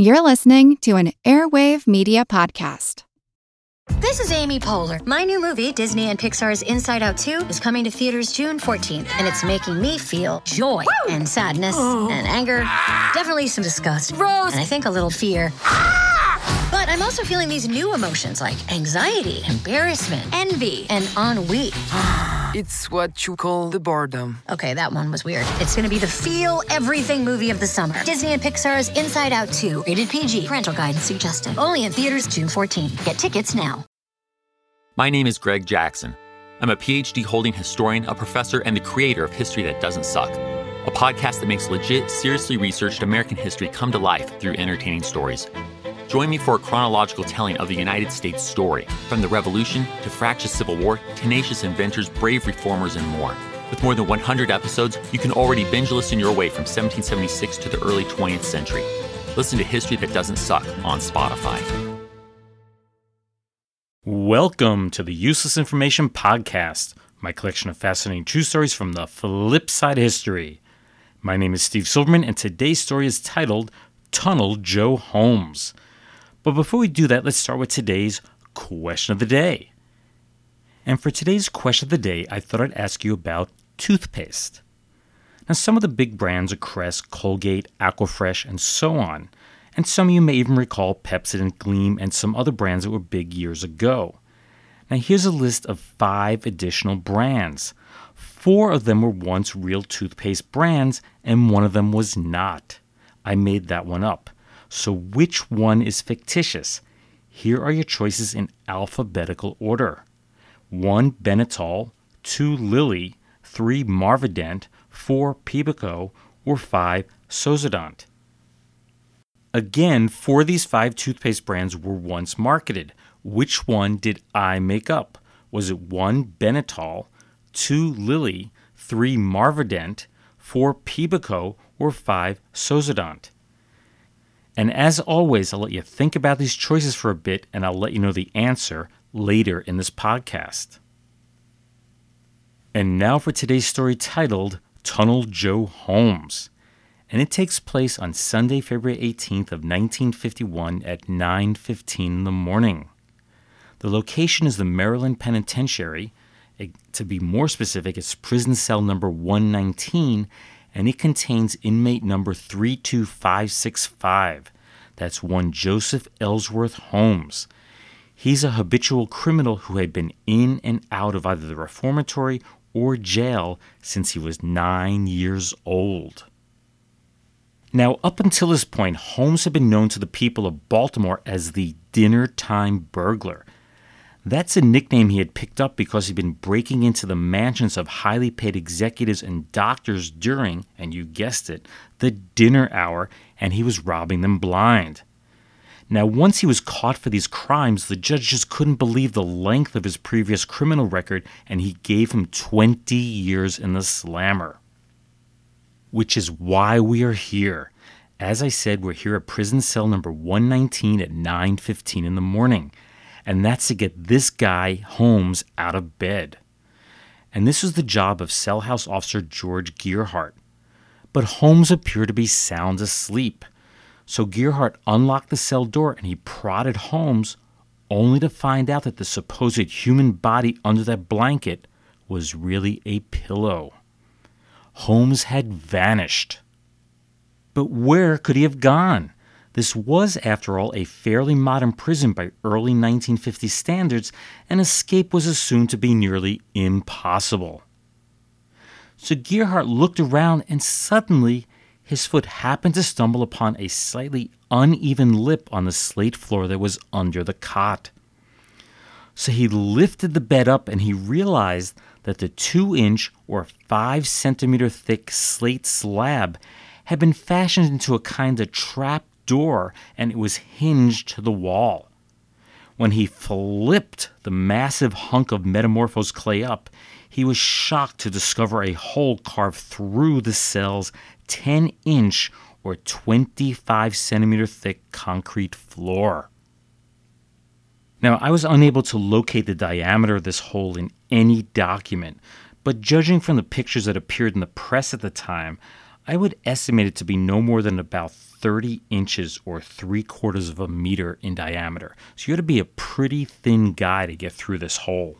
You're listening to an Airwave Media Podcast. This is Amy Poehler. My new movie, Disney and Pixar's Inside Out 2, is coming to theaters June 14th, and it's making me feel joy Woo! and sadness oh. and anger, definitely some disgust, Rose, and I think a little fear. But I'm also feeling these new emotions like anxiety, embarrassment, envy, and ennui. It's what you call the boredom. Okay, that one was weird. It's gonna be the feel everything movie of the summer. Disney and Pixar's Inside Out 2, rated PG. Parental guidance suggested. Only in theaters June 14. Get tickets now. My name is Greg Jackson. I'm a PhD holding historian, a professor, and the creator of History That Doesn't Suck, a podcast that makes legit, seriously researched American history come to life through entertaining stories. Join me for a chronological telling of the United States story, from the Revolution to fractious Civil War, tenacious inventors, brave reformers, and more. With more than 100 episodes, you can already binge listen your way from 1776 to the early 20th century. Listen to History That Doesn't Suck on Spotify. Welcome to the Useless Information Podcast, my collection of fascinating true stories from the flip side of history. My name is Steve Silverman, and today's story is titled Tunnel Joe Holmes. But before we do that, let's start with today's question of the day. And for today's question of the day, I thought I'd ask you about toothpaste. Now, some of the big brands are Crest, Colgate, Aquafresh, and so on. And some of you may even recall Pepsodent, Gleam, and some other brands that were big years ago. Now, here's a list of five additional brands. Four of them were once real toothpaste brands, and one of them was not. I made that one up. So, which one is fictitious? Here are your choices in alphabetical order 1 Benetol, 2 Lily, 3 Marvident, 4 Pebeco, or 5 Sozodont. Again, four of these five toothpaste brands were once marketed. Which one did I make up? Was it 1 Benetol, 2 Lily, 3 Marvident, 4 Pebeco, or 5 Sozodont? And as always, I'll let you think about these choices for a bit and I'll let you know the answer later in this podcast. And now for today's story titled Tunnel Joe Holmes. And it takes place on Sunday, February 18th of 1951 at 9:15 in the morning. The location is the Maryland Penitentiary. To be more specific, it's prison cell number 119 and it contains inmate number 32565. That's one Joseph Ellsworth Holmes. He's a habitual criminal who had been in and out of either the reformatory or jail since he was nine years old. Now, up until this point, Holmes had been known to the people of Baltimore as the dinner time burglar. That's a nickname he had picked up because he'd been breaking into the mansions of highly paid executives and doctors during, and you guessed it, the dinner hour, and he was robbing them blind. Now, once he was caught for these crimes, the judge just couldn't believe the length of his previous criminal record, and he gave him 20 years in the slammer. Which is why we are here. As I said, we're here at prison cell number 119 at 9:15 in the morning and that's to get this guy, Holmes, out of bed. And this was the job of cell house officer George Gearhart. But Holmes appeared to be sound asleep. So Gearhart unlocked the cell door and he prodded Holmes, only to find out that the supposed human body under that blanket was really a pillow. Holmes had vanished. But where could he have gone? This was, after all, a fairly modern prison by early 1950 standards, and escape was assumed to be nearly impossible. So Gearhart looked around, and suddenly his foot happened to stumble upon a slightly uneven lip on the slate floor that was under the cot. So he lifted the bed up and he realized that the two inch or five centimeter thick slate slab had been fashioned into a kind of trap door and it was hinged to the wall. When he flipped the massive hunk of metamorphosed clay up, he was shocked to discover a hole carved through the cell's 10 inch or 25 centimeter thick concrete floor. Now, I was unable to locate the diameter of this hole in any document, but judging from the pictures that appeared in the press at the time, I would estimate it to be no more than about 30 inches or three quarters of a meter in diameter. So you had to be a pretty thin guy to get through this hole.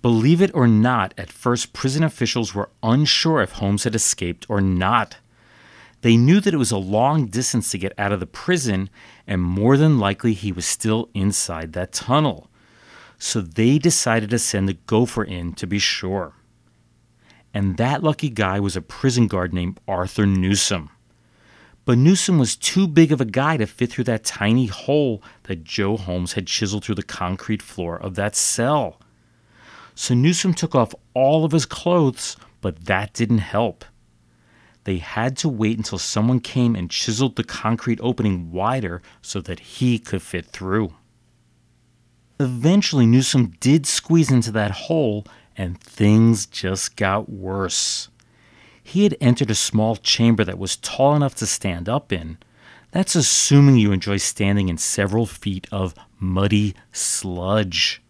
Believe it or not, at first prison officials were unsure if Holmes had escaped or not. They knew that it was a long distance to get out of the prison, and more than likely he was still inside that tunnel. So they decided to send a gopher in to be sure. And that lucky guy was a prison guard named Arthur Newsom. But Newsom was too big of a guy to fit through that tiny hole that Joe Holmes had chiseled through the concrete floor of that cell. So Newsom took off all of his clothes, but that didn't help. They had to wait until someone came and chiseled the concrete opening wider so that he could fit through. Eventually, Newsom did squeeze into that hole, and things just got worse. He had entered a small chamber that was tall enough to stand up in. That's assuming you enjoy standing in several feet of muddy sludge.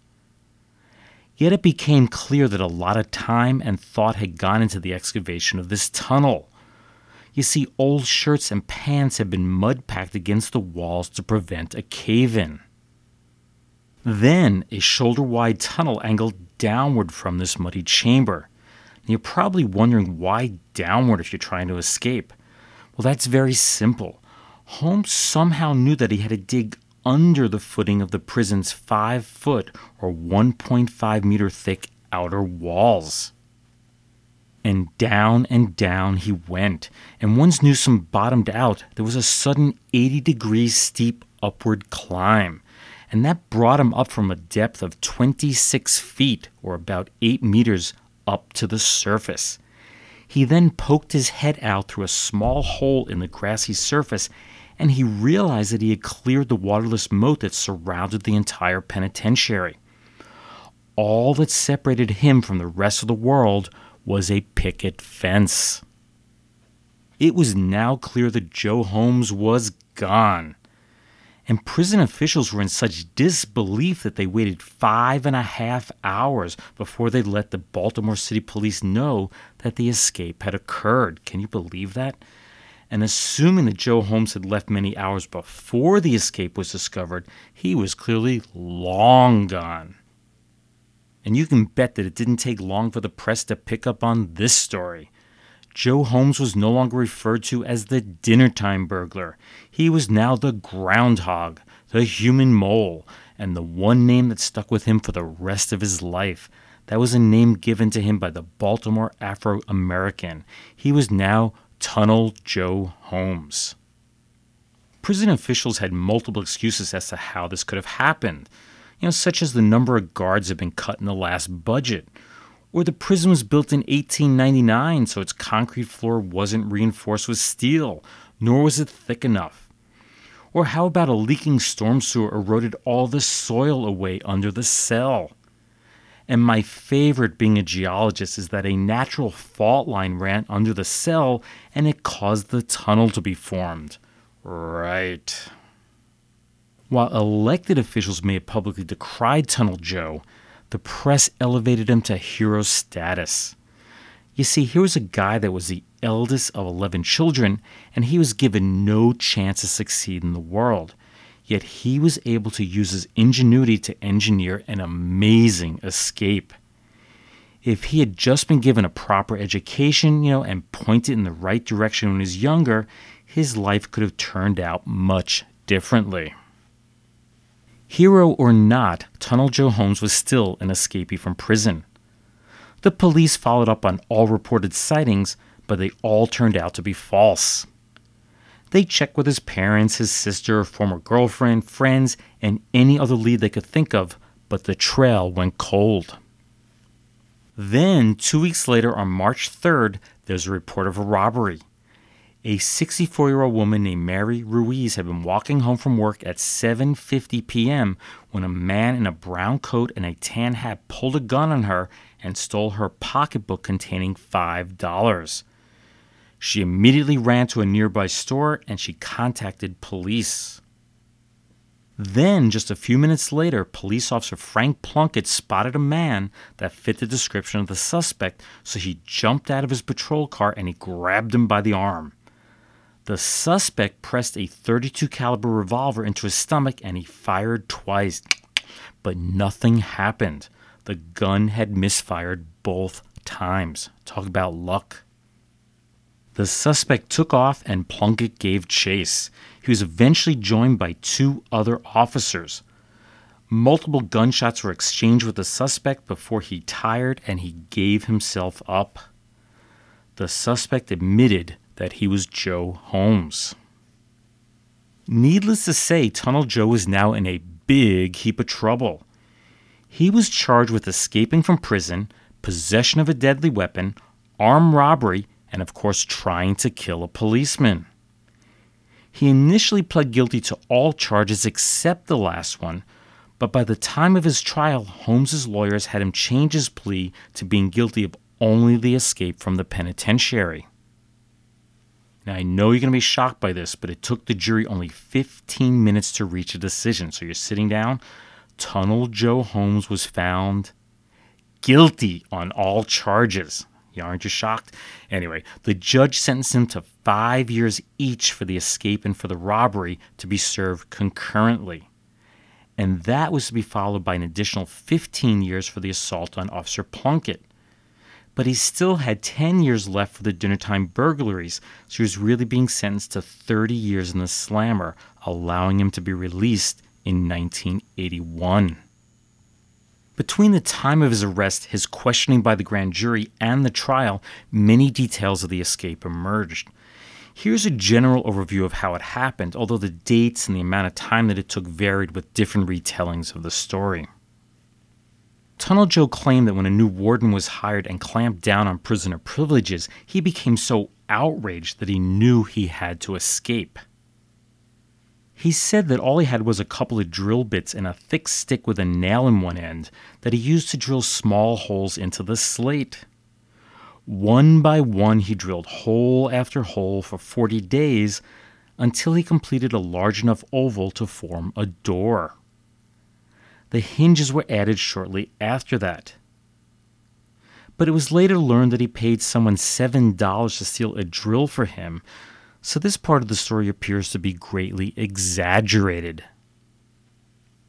Yet it became clear that a lot of time and thought had gone into the excavation of this tunnel. You see, old shirts and pants had been mud packed against the walls to prevent a cave in. Then a shoulder wide tunnel angled downward from this muddy chamber. you're probably wondering why downward if you're trying to escape. Well, that's very simple. Holmes somehow knew that he had to dig under the footing of the prison's 5 foot or 1.5 meter thick outer walls. And down and down he went, and once Newsom bottomed out, there was a sudden 80 degrees steep upward climb, and that brought him up from a depth of 26 feet, or about 8 meters, up to the surface. He then poked his head out through a small hole in the grassy surface and he realized that he had cleared the waterless moat that surrounded the entire penitentiary. All that separated him from the rest of the world was a picket fence. It was now clear that Joe Holmes was gone. And prison officials were in such disbelief that they waited five and a half hours before they let the Baltimore City Police know that the escape had occurred. Can you believe that? and assuming that Joe Holmes had left many hours before the escape was discovered, he was clearly long gone. And you can bet that it didn't take long for the press to pick up on this story. Joe Holmes was no longer referred to as the dinner time burglar. He was now the groundhog, the human mole, and the one name that stuck with him for the rest of his life. That was a name given to him by the Baltimore Afro American. He was now Tunnel Joe Holmes. Prison officials had multiple excuses as to how this could have happened, you know, such as the number of guards had been cut in the last budget, or the prison was built in 1899 so its concrete floor wasn't reinforced with steel, nor was it thick enough. Or how about a leaking storm sewer eroded all the soil away under the cell? And my favorite being a geologist is that a natural fault line ran under the cell and it caused the tunnel to be formed. Right. While elected officials may have publicly decried Tunnel Joe, the press elevated him to hero status. You see, here was a guy that was the eldest of 11 children, and he was given no chance to succeed in the world yet he was able to use his ingenuity to engineer an amazing escape. If he had just been given a proper education, you know, and pointed in the right direction when he was younger, his life could have turned out much differently. Hero or not, Tunnel Joe Holmes was still an escapee from prison. The police followed up on all reported sightings, but they all turned out to be false. They checked with his parents, his sister, former girlfriend, friends, and any other lead they could think of, but the trail went cold. Then, two weeks later, on March 3rd, there's a report of a robbery. A 64 year old woman named Mary Ruiz had been walking home from work at 7:50 p.m. when a man in a brown coat and a tan hat pulled a gun on her and stole her pocketbook containing $5. She immediately ran to a nearby store and she contacted police. Then, just a few minutes later, police officer Frank Plunkett spotted a man that fit the description of the suspect, so he jumped out of his patrol car and he grabbed him by the arm. The suspect pressed a 32 caliber revolver into his stomach and he fired twice, but nothing happened. The gun had misfired both times. Talk about luck. The suspect took off and Plunkett gave chase. He was eventually joined by two other officers. Multiple gunshots were exchanged with the suspect before he tired and he gave himself up. The suspect admitted that he was Joe Holmes. Needless to say, Tunnel Joe was now in a big heap of trouble. He was charged with escaping from prison, possession of a deadly weapon, armed robbery, and of course, trying to kill a policeman. He initially pled guilty to all charges except the last one, but by the time of his trial, Holmes's lawyers had him change his plea to being guilty of only the escape from the penitentiary. Now, I know you're going to be shocked by this, but it took the jury only 15 minutes to reach a decision. So you're sitting down. Tunnel Joe Holmes was found guilty on all charges. You aren't you shocked? Anyway, the judge sentenced him to five years each for the escape and for the robbery to be served concurrently. And that was to be followed by an additional 15 years for the assault on Officer Plunkett. But he still had 10 years left for the dinnertime burglaries, so he was really being sentenced to 30 years in the slammer, allowing him to be released in 1981. Between the time of his arrest, his questioning by the grand jury, and the trial, many details of the escape emerged. Here's a general overview of how it happened, although the dates and the amount of time that it took varied with different retellings of the story. Tunnel Joe claimed that when a new warden was hired and clamped down on prisoner privileges, he became so outraged that he knew he had to escape. He said that all he had was a couple of drill bits and a thick stick with a nail in one end that he used to drill small holes into the slate. One by one, he drilled hole after hole for 40 days until he completed a large enough oval to form a door. The hinges were added shortly after that. But it was later learned that he paid someone $7 to steal a drill for him, so this part of the story appears to be greatly exaggerated.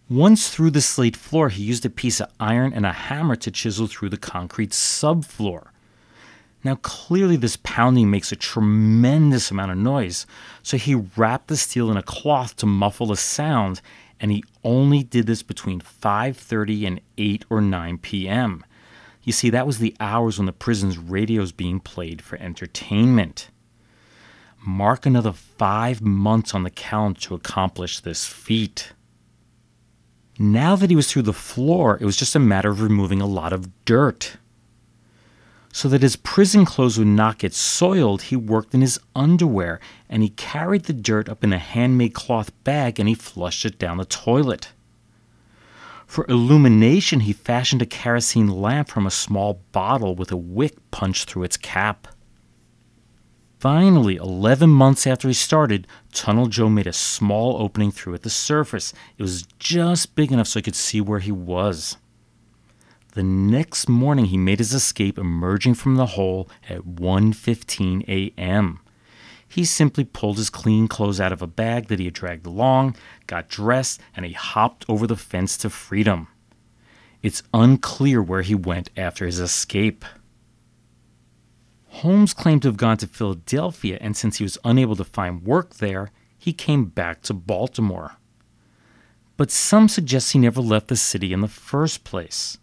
Once through the slate floor, he used a piece of iron and a hammer to chisel through the concrete subfloor. Now, clearly, this pounding makes a tremendous amount of noise, so he wrapped the steel in a cloth to muffle the sound, and he only did this between 5:30 and 8 or 9 p.m. You see, that was the hours when the prison's radios being played for entertainment mark another five months on the calendar to accomplish this feat. Now that he was through the floor, it was just a matter of removing a lot of dirt. So that his prison clothes would not get soiled, he worked in his underwear and he carried the dirt up in a handmade cloth bag and he flushed it down the toilet. For illumination, he fashioned a kerosene lamp from a small bottle with a wick punched through its cap. Finally, 11 months after he started, Tunnel Joe made a small opening through at the surface. It was just big enough so he could see where he was. The next morning, he made his escape emerging from the hole at 1:15 a.m. He simply pulled his clean clothes out of a bag that he had dragged along, got dressed, and he hopped over the fence to freedom. It's unclear where he went after his escape. Holmes claimed to have gone to Philadelphia, and since he was unable to find work there, he came back to Baltimore. But some suggest he never left the city in the first place,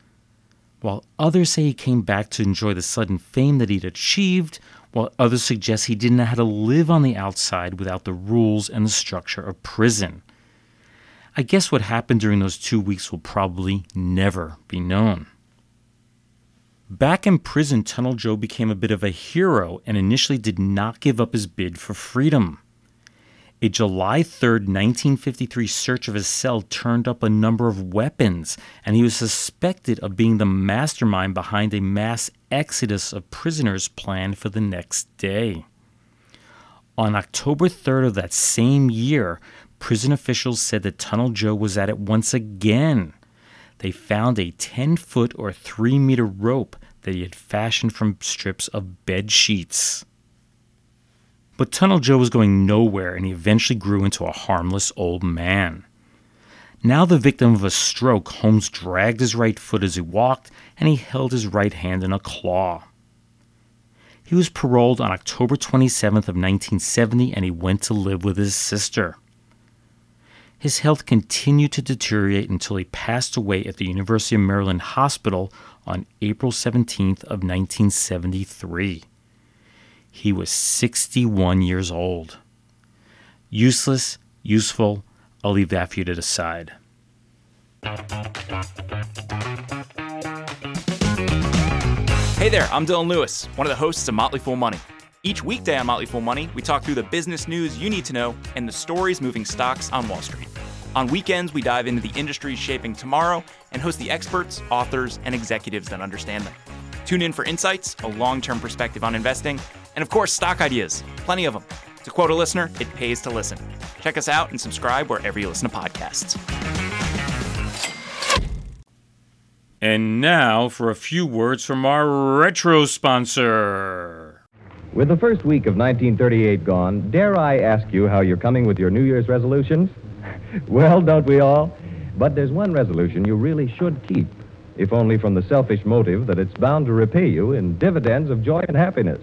while others say he came back to enjoy the sudden fame that he'd achieved, while others suggest he didn't know how to live on the outside without the rules and the structure of prison. I guess what happened during those two weeks will probably never be known. Back in prison, Tunnel Joe became a bit of a hero and initially did not give up his bid for freedom. A July 3, 1953 search of his cell turned up a number of weapons, and he was suspected of being the mastermind behind a mass exodus of prisoners planned for the next day. On October 3rd of that same year, prison officials said that Tunnel Joe was at it once again. They found a 10 foot or 3 meter rope that he had fashioned from strips of bed sheets. But Tunnel Joe was going nowhere and he eventually grew into a harmless old man. Now the victim of a stroke, Holmes dragged his right foot as he walked and he held his right hand in a claw. He was paroled on October 27th of 1970 and he went to live with his sister. His health continued to deteriorate until he passed away at the University of Maryland Hospital on April 17th of 1973. He was 61 years old. Useless, useful, I'll leave that for you to decide. Hey there, I'm Dylan Lewis, one of the hosts of Motley Fool Money. Each weekday on Motley Fool Money, we talk through the business news you need to know and the stories moving stocks on Wall Street. On weekends, we dive into the industries shaping tomorrow and host the experts, authors, and executives that understand them. Tune in for insights, a long term perspective on investing, and of course, stock ideas. Plenty of them. To quote a listener, it pays to listen. Check us out and subscribe wherever you listen to podcasts. And now for a few words from our retro sponsor. With the first week of 1938 gone, dare I ask you how you're coming with your New Year's resolutions? well, don't we all? But there's one resolution you really should keep, if only from the selfish motive that it's bound to repay you in dividends of joy and happiness.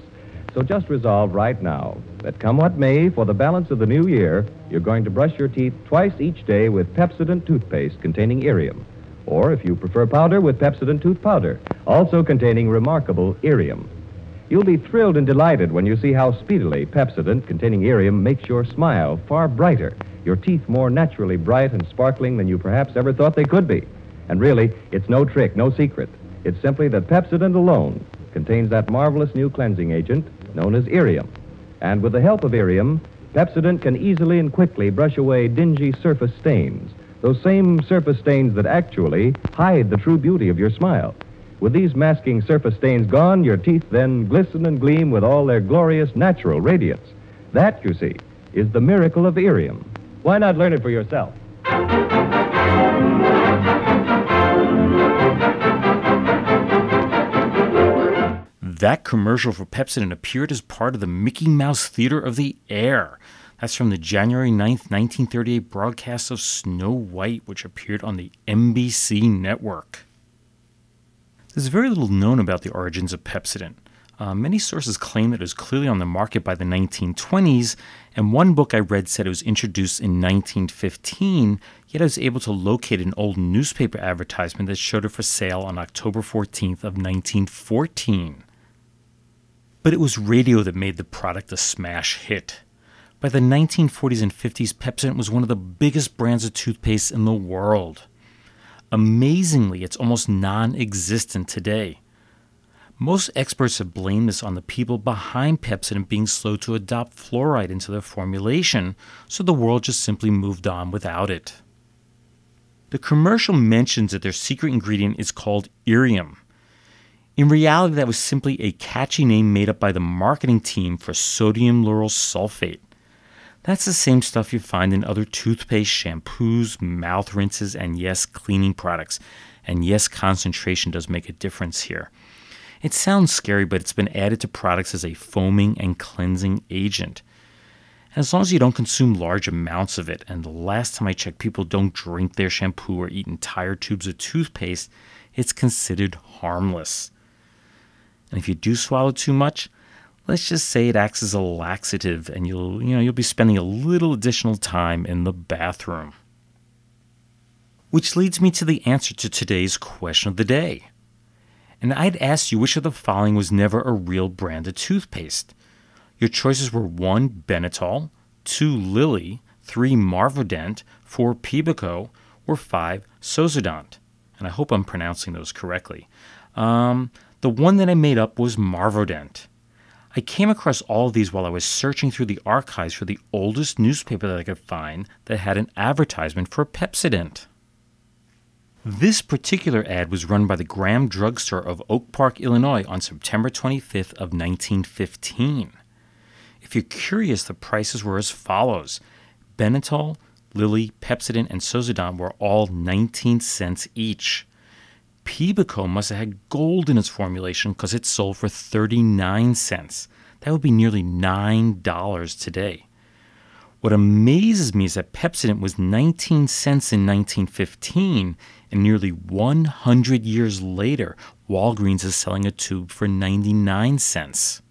So just resolve right now that come what may, for the balance of the new year, you're going to brush your teeth twice each day with Pepsodent toothpaste containing irium. Or, if you prefer powder, with Pepsodent tooth powder, also containing remarkable irium. You'll be thrilled and delighted when you see how speedily Pepsodent containing irium makes your smile far brighter, your teeth more naturally bright and sparkling than you perhaps ever thought they could be. And really, it's no trick, no secret. It's simply that Pepsodent alone contains that marvelous new cleansing agent known as irium. And with the help of irium, Pepsodent can easily and quickly brush away dingy surface stains, those same surface stains that actually hide the true beauty of your smile. With these masking surface stains gone, your teeth then glisten and gleam with all their glorious natural radiance. That, you see, is the miracle of irium. Why not learn it for yourself? That commercial for Pepsodent appeared as part of the Mickey Mouse Theater of the Air. That's from the January 9th, 1938 broadcast of Snow White, which appeared on the NBC network. There's very little known about the origins of Pepsodent. Uh, many sources claim that it was clearly on the market by the 1920s, and one book I read said it was introduced in 1915, yet I was able to locate an old newspaper advertisement that showed it for sale on October 14th of 1914. But it was radio that made the product a smash hit. By the 1940s and 50s, Pepsodent was one of the biggest brands of toothpaste in the world. Amazingly, it's almost non existent today. Most experts have blamed this on the people behind Pepsodent being slow to adopt fluoride into their formulation, so the world just simply moved on without it. The commercial mentions that their secret ingredient is called irium. In reality, that was simply a catchy name made up by the marketing team for sodium lauryl sulfate. That's the same stuff you find in other toothpaste, shampoos, mouth rinses, and yes, cleaning products. And yes, concentration does make a difference here. It sounds scary, but it's been added to products as a foaming and cleansing agent. And as long as you don't consume large amounts of it, and the last time I checked, people don't drink their shampoo or eat entire tubes of toothpaste, it's considered harmless. And if you do swallow too much, let's just say it acts as a laxative and you'll you know you'll be spending a little additional time in the bathroom. Which leads me to the answer to today's question of the day. And I'd asked you which of the following was never a real brand of toothpaste. Your choices were 1 Benetol, 2 Lily, 3 Marvodent, 4 Pebeco, or 5 Sozodont. And I hope I'm pronouncing those correctly. Um, the one that I made up was Marvodent. I came across all these while I was searching through the archives for the oldest newspaper that I could find that had an advertisement for Pepsodent. This particular ad was run by the Graham Drugstore of Oak Park, Illinois on September 25th of 1915. If you're curious, the prices were as follows. Benetol, Lilly, Pepsodent, and Sozodont were all 19 cents each. Pebeco must have had gold in its formulation because it sold for 39 cents. That would be nearly $9 today. What amazes me is that Pepsodent was 19 cents in 1915, and nearly 100 years later, Walgreens is selling a tube for 99 cents.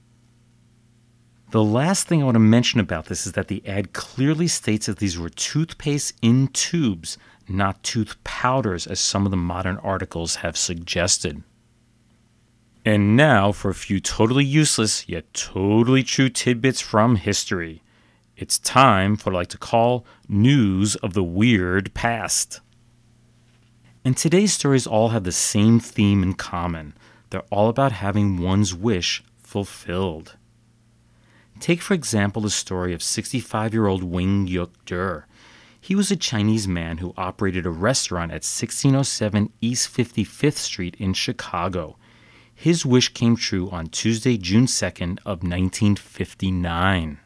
The last thing I want to mention about this is that the ad clearly states that these were toothpaste in tubes, not tooth powders, as some of the modern articles have suggested. And now for a few totally useless yet totally true tidbits from history. It's time for what I like to call News of the Weird Past. And today's stories all have the same theme in common. They're all about having one's wish fulfilled. Take, for example, the story of 65 year old Wing Yuk Der. He was a Chinese man who operated a restaurant at 1607 East 55th Street in Chicago. His wish came true on Tuesday, June 2nd of 1959.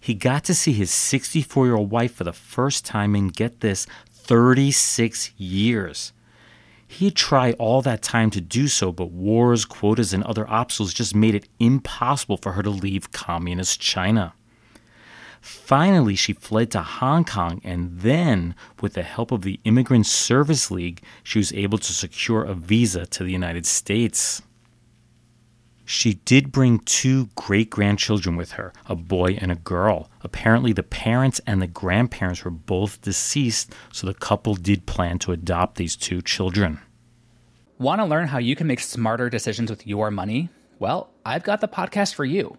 He got to see his 64 year old wife for the first time in, get this, 36 years. He had tried all that time to do so, but wars, quotas, and other obstacles just made it impossible for her to leave communist China. Finally, she fled to Hong Kong, and then, with the help of the Immigrant Service League, she was able to secure a visa to the United States. She did bring two great grandchildren with her, a boy and a girl. Apparently, the parents and the grandparents were both deceased, so the couple did plan to adopt these two children. Want to learn how you can make smarter decisions with your money? Well, I've got the podcast for you.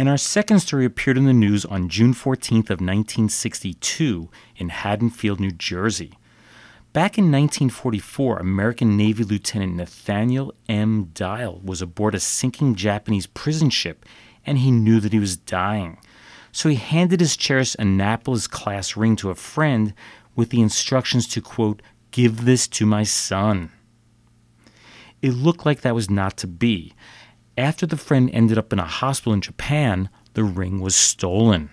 And our second story appeared in the news on June 14th of 1962 in Haddonfield, New Jersey. Back in 1944, American Navy Lieutenant Nathaniel M. Dial was aboard a sinking Japanese prison ship, and he knew that he was dying. So he handed his cherished Annapolis class ring to a friend with the instructions to, quote, give this to my son. It looked like that was not to be, after the friend ended up in a hospital in Japan, the ring was stolen.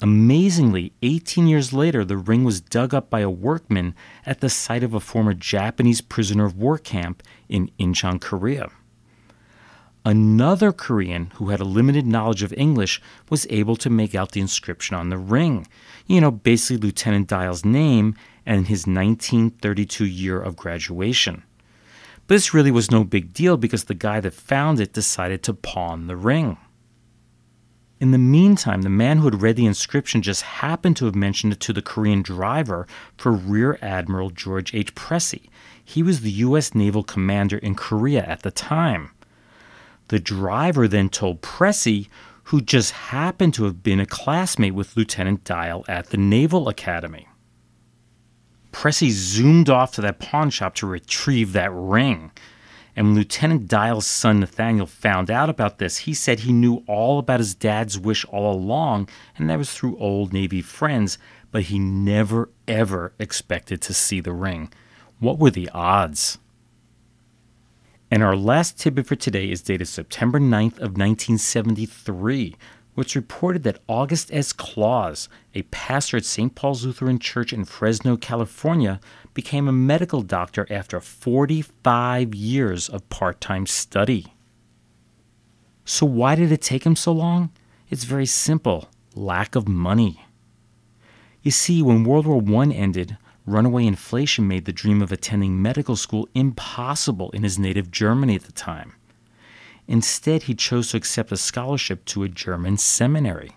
Amazingly, 18 years later, the ring was dug up by a workman at the site of a former Japanese prisoner of war camp in Incheon, Korea. Another Korean who had a limited knowledge of English was able to make out the inscription on the ring. You know, basically Lieutenant Dial's name and his 1932 year of graduation. But this really was no big deal because the guy that found it decided to pawn the ring. In the meantime, the man who had read the inscription just happened to have mentioned it to the Korean driver for Rear Admiral George H. Pressey. He was the U.S. naval commander in Korea at the time. The driver then told Pressey, who just happened to have been a classmate with Lieutenant Dial at the Naval Academy. Pressey zoomed off to that pawn shop to retrieve that ring. And when Lieutenant Dial's son Nathaniel found out about this, he said he knew all about his dad's wish all along, and that was through old Navy friends, but he never ever expected to see the ring. What were the odds? And our last tidbit for today is dated September 9th of 1973, which reported that August S. Claus, a pastor at St. Paul's Lutheran Church in Fresno, California, became a medical doctor after 45 years of part time study. So, why did it take him so long? It's very simple lack of money. You see, when World War I ended, runaway inflation made the dream of attending medical school impossible in his native Germany at the time. Instead, he chose to accept a scholarship to a German seminary.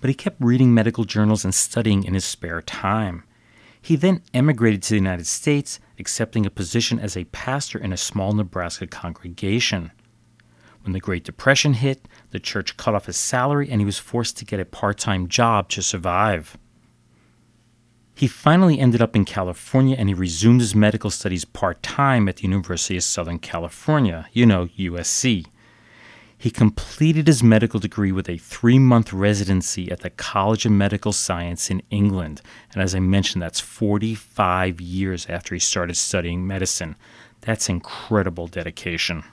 But he kept reading medical journals and studying in his spare time. He then emigrated to the United States, accepting a position as a pastor in a small Nebraska congregation. When the Great Depression hit, the church cut off his salary and he was forced to get a part time job to survive. He finally ended up in California and he resumed his medical studies part time at the University of Southern California, you know, USC. He completed his medical degree with a three month residency at the College of Medical Science in England. And as I mentioned, that's 45 years after he started studying medicine. That's incredible dedication.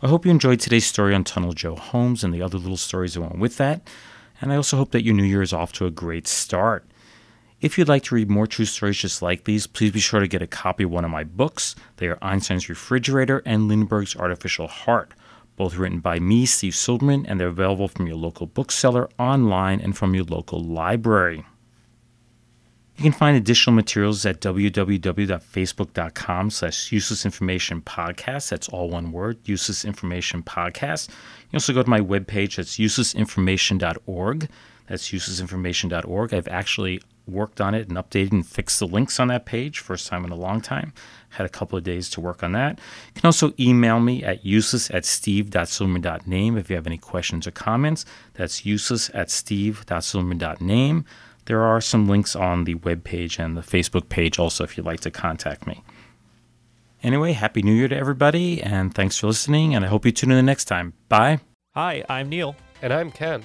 I hope you enjoyed today's story on Tunnel Joe Holmes and the other little stories that went with that. And I also hope that your new year is off to a great start. If you'd like to read more true stories just like these, please be sure to get a copy of one of my books. They are Einstein's Refrigerator and Lindbergh's Artificial Heart, both written by me, Steve Silverman, and they're available from your local bookseller, online, and from your local library. You can find additional materials at www.facebook.com slash useless information podcast. That's all one word, useless information podcast. You also go to my webpage, that's uselessinformation.org. That's uselessinformation.org. I've actually worked on it and updated and fixed the links on that page, first time in a long time. Had a couple of days to work on that. You can also email me at useless at steve.silverman.name if you have any questions or comments. That's useless at steve.silverman.name. There are some links on the web page and the Facebook page also if you'd like to contact me. Anyway, Happy New Year to everybody, and thanks for listening, and I hope you tune in the next time. Bye. Hi, I'm Neil. And I'm Ken.